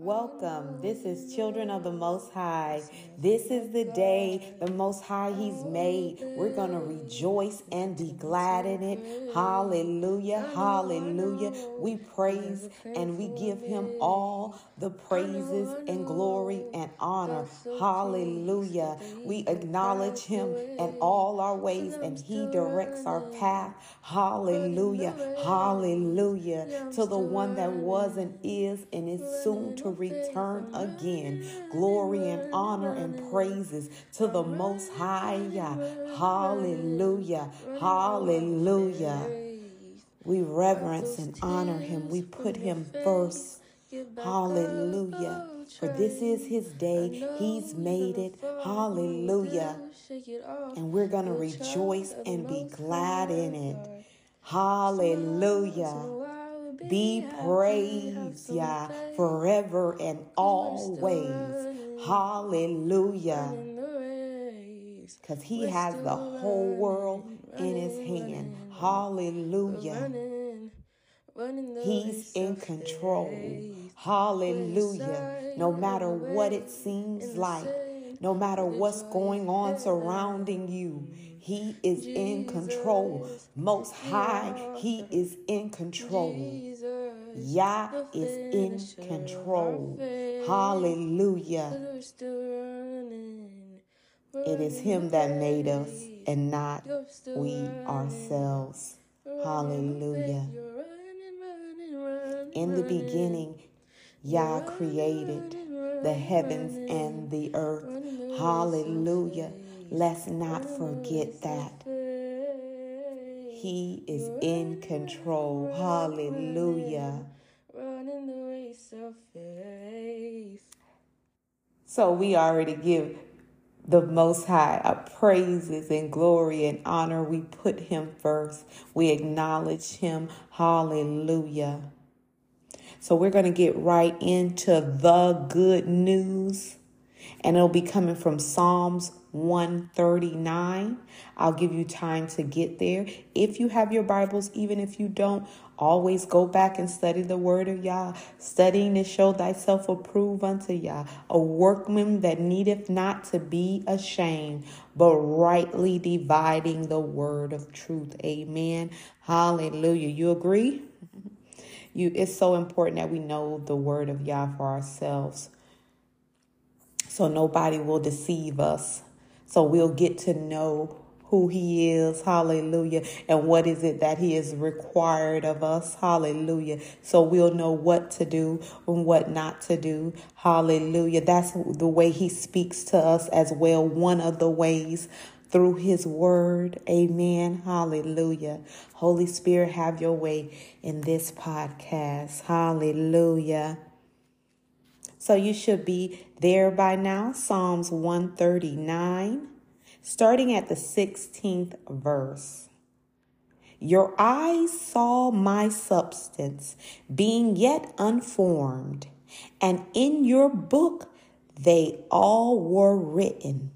Welcome. This is Children of the Most High. This is the day the Most High He's made. We're going to rejoice and be glad in it. Hallelujah. Hallelujah. We praise and we give Him all the praises and glory and honor. Hallelujah. We acknowledge Him in all our ways and He directs our path. Hallelujah. Hallelujah. To the one that was and is and is soon to return again. Glory and honor and praises to the Most High. Hallelujah. Hallelujah. We reverence and honor him. We put him first. Hallelujah. For this is his day. He's made it. Hallelujah. And we're going to rejoice and be glad in it. Hallelujah. Be praised, Yah, forever and always. Hallelujah. Because he has the whole world in his hand. Hallelujah. He's in control. Hallelujah. No matter what it seems like, no matter what's going on surrounding you, He is in control. Most High, He is in control. Yah is in control. Hallelujah. It is Him that made us and not we ourselves. Hallelujah. In the beginning, Yah created the heavens and the earth. Hallelujah. Let's not forget that. He is in control. Hallelujah. So we already give the Most High our praises and glory and honor. We put Him first. We acknowledge Him. Hallelujah. So we're going to get right into the good news. And it'll be coming from Psalms 139. I'll give you time to get there. If you have your Bibles, even if you don't, always go back and study the word of Yah, studying to show thyself approved unto Yah, a workman that needeth not to be ashamed, but rightly dividing the word of truth. Amen. Hallelujah. You agree? You, it's so important that we know the word of Yah for ourselves. So nobody will deceive us. So we'll get to know who he is, hallelujah, and what is it that he is required of us, hallelujah. So we'll know what to do and what not to do, hallelujah. That's the way he speaks to us as well, one of the ways through his word. Amen. Hallelujah. Holy Spirit, have your way in this podcast. Hallelujah. So you should be there by now. Psalms 139, starting at the 16th verse. Your eyes saw my substance being yet unformed, and in your book they all were written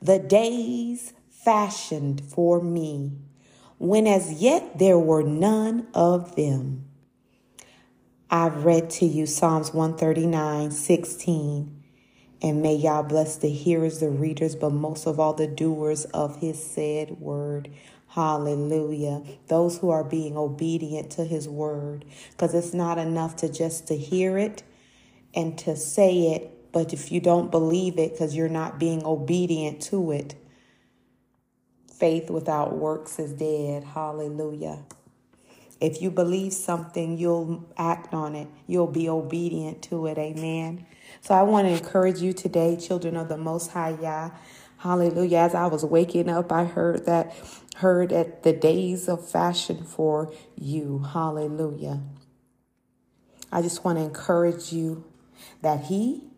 the days fashioned for me, when as yet there were none of them. I've read to you Psalms 139, 16. And may Yah bless the hearers, the readers, but most of all the doers of his said word. Hallelujah. Those who are being obedient to his word. Because it's not enough to just to hear it and to say it but if you don't believe it because you're not being obedient to it, faith without works is dead. Hallelujah. If you believe something, you'll act on it. You'll be obedient to it. Amen. So I want to encourage you today, children of the Most High Yah. Hallelujah. As I was waking up, I heard that, heard at the days of fashion for you. Hallelujah. I just want to encourage you that He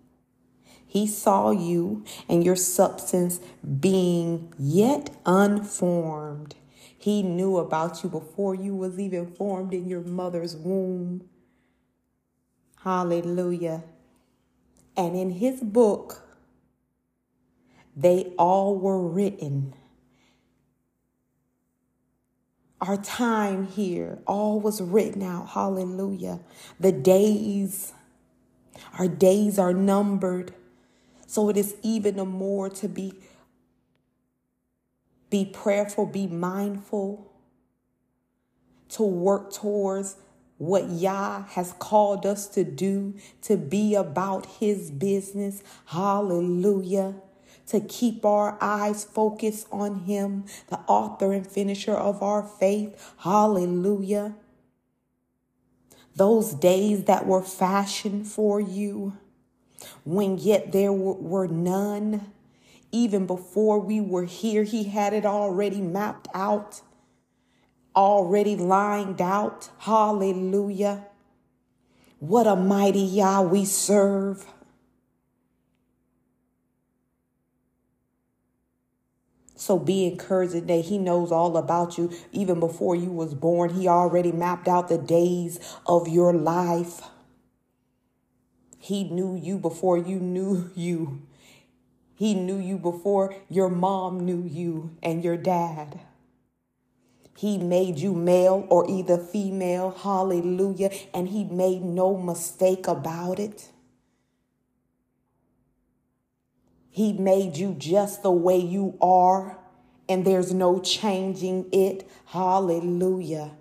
he saw you and your substance being yet unformed. He knew about you before you was even formed in your mother's womb. Hallelujah. And in his book, they all were written. Our time here, all was written out. Hallelujah. The days Our days are numbered. So it is even the more to be be prayerful, be mindful, to work towards what Yah has called us to do, to be about His business. Hallelujah. To keep our eyes focused on Him, the author and finisher of our faith. Hallelujah. Those days that were fashioned for you, when yet there were none even before we were here, He had it already mapped out, already lined out. Hallelujah. What a mighty Yah we serve. So be encouraged today. He knows all about you. Even before you was born, he already mapped out the days of your life. He knew you before you knew you. He knew you before your mom knew you and your dad. He made you male or either female, hallelujah, and he made no mistake about it. He made you just the way you are, and there's no changing it, hallelujah.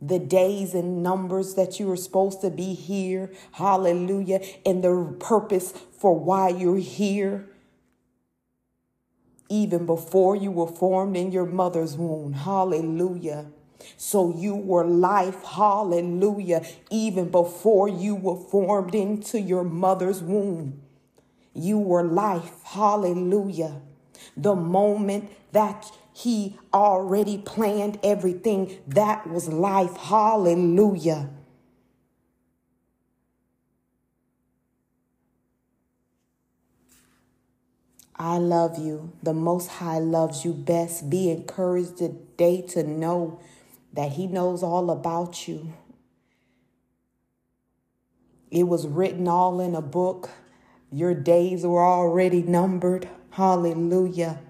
The days and numbers that you are supposed to be here. Hallelujah. And the purpose for why you're here. Even before you were formed in your mother's womb. Hallelujah. So you were life. Hallelujah. Even before you were formed into your mother's womb. You were life. Hallelujah. The moment that he already planned everything. That was life. Hallelujah. I love you. The Most High loves you best. Be encouraged today to know that He knows all about you. It was written all in a book. Your days were already numbered. Hallelujah.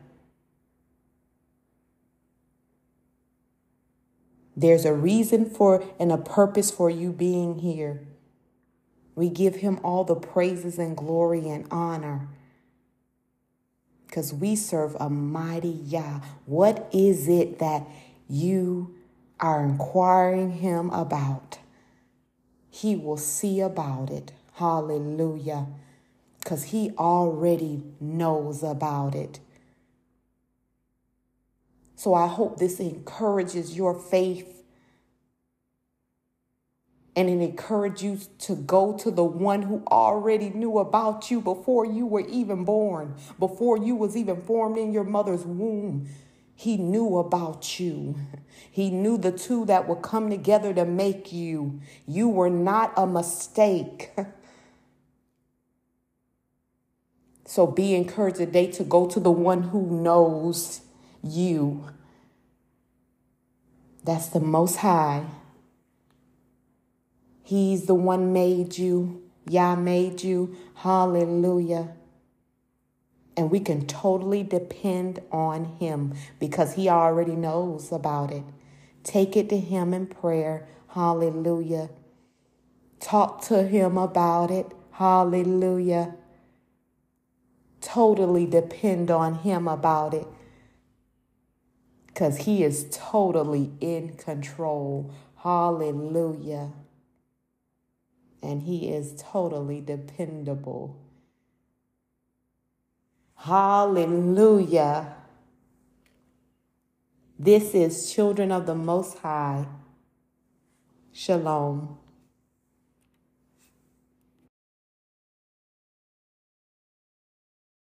There's a reason for and a purpose for you being here. We give him all the praises and glory and honor because we serve a mighty Yah. What is it that you are inquiring him about? He will see about it. Hallelujah. Because he already knows about it. So I hope this encourages your faith and it encourages you to go to the one who already knew about you before you were even born, before you was even formed in your mother's womb. He knew about you. He knew the two that would come together to make you. You were not a mistake. So be encouraged today to go to the one who knows you. That's the Most High. He's the one made you. Yah made you. Hallelujah. And we can totally depend on Him because He already knows about it. Take it to Him in prayer. Hallelujah. Talk to Him about it. Hallelujah. Totally depend on Him about it because he is totally in control. Hallelujah. And he is totally dependable. Hallelujah. This is Children of the Most High. Shalom.